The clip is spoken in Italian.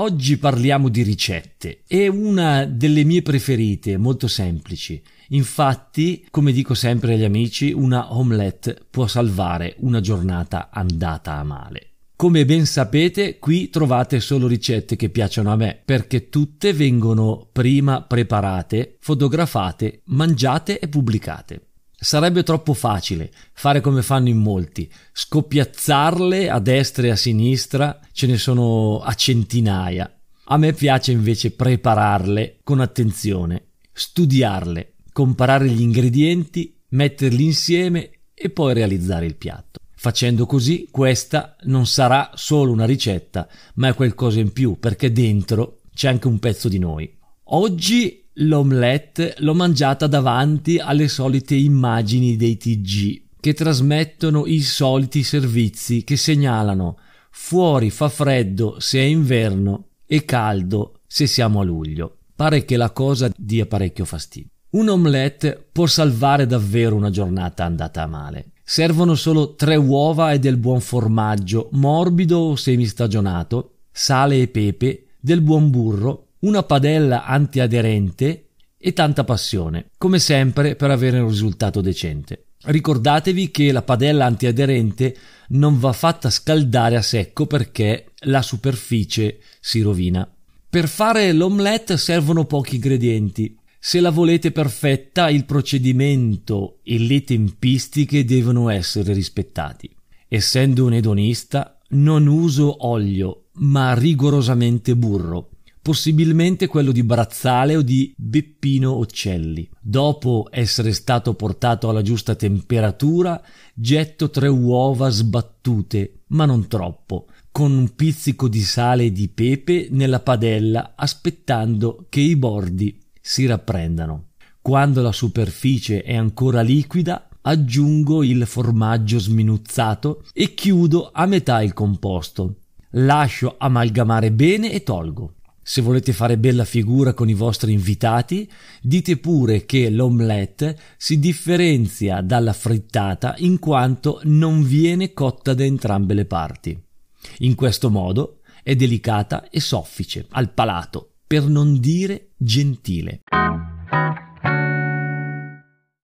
Oggi parliamo di ricette. È una delle mie preferite, molto semplici. Infatti, come dico sempre agli amici, una omelette può salvare una giornata andata a male. Come ben sapete, qui trovate solo ricette che piacciono a me, perché tutte vengono prima preparate, fotografate, mangiate e pubblicate. Sarebbe troppo facile fare come fanno in molti, scoppiazzarle a destra e a sinistra, ce ne sono a centinaia. A me piace invece prepararle con attenzione, studiarle, comparare gli ingredienti, metterli insieme e poi realizzare il piatto. Facendo così, questa non sarà solo una ricetta, ma è qualcosa in più, perché dentro c'è anche un pezzo di noi. Oggi l'omelette l'ho mangiata davanti alle solite immagini dei TG che trasmettono i soliti servizi che segnalano fuori fa freddo se è inverno e caldo se siamo a luglio. Pare che la cosa dia parecchio fastidio. Un omelette può salvare davvero una giornata andata a male. Servono solo tre uova e del buon formaggio, morbido o semistagionato, sale e pepe, del buon burro, una padella antiaderente e tanta passione, come sempre per avere un risultato decente. Ricordatevi che la padella antiaderente non va fatta scaldare a secco perché la superficie si rovina. Per fare l'omelette servono pochi ingredienti. Se la volete perfetta, il procedimento e le tempistiche devono essere rispettati. Essendo un edonista, non uso olio, ma rigorosamente burro possibilmente quello di Brazzale o di Beppino Occelli. Dopo essere stato portato alla giusta temperatura, getto tre uova sbattute, ma non troppo, con un pizzico di sale e di pepe nella padella, aspettando che i bordi si rapprendano. Quando la superficie è ancora liquida, aggiungo il formaggio sminuzzato e chiudo a metà il composto. Lascio amalgamare bene e tolgo. Se volete fare bella figura con i vostri invitati, dite pure che l'omelette si differenzia dalla frittata in quanto non viene cotta da entrambe le parti. In questo modo è delicata e soffice al palato, per non dire gentile.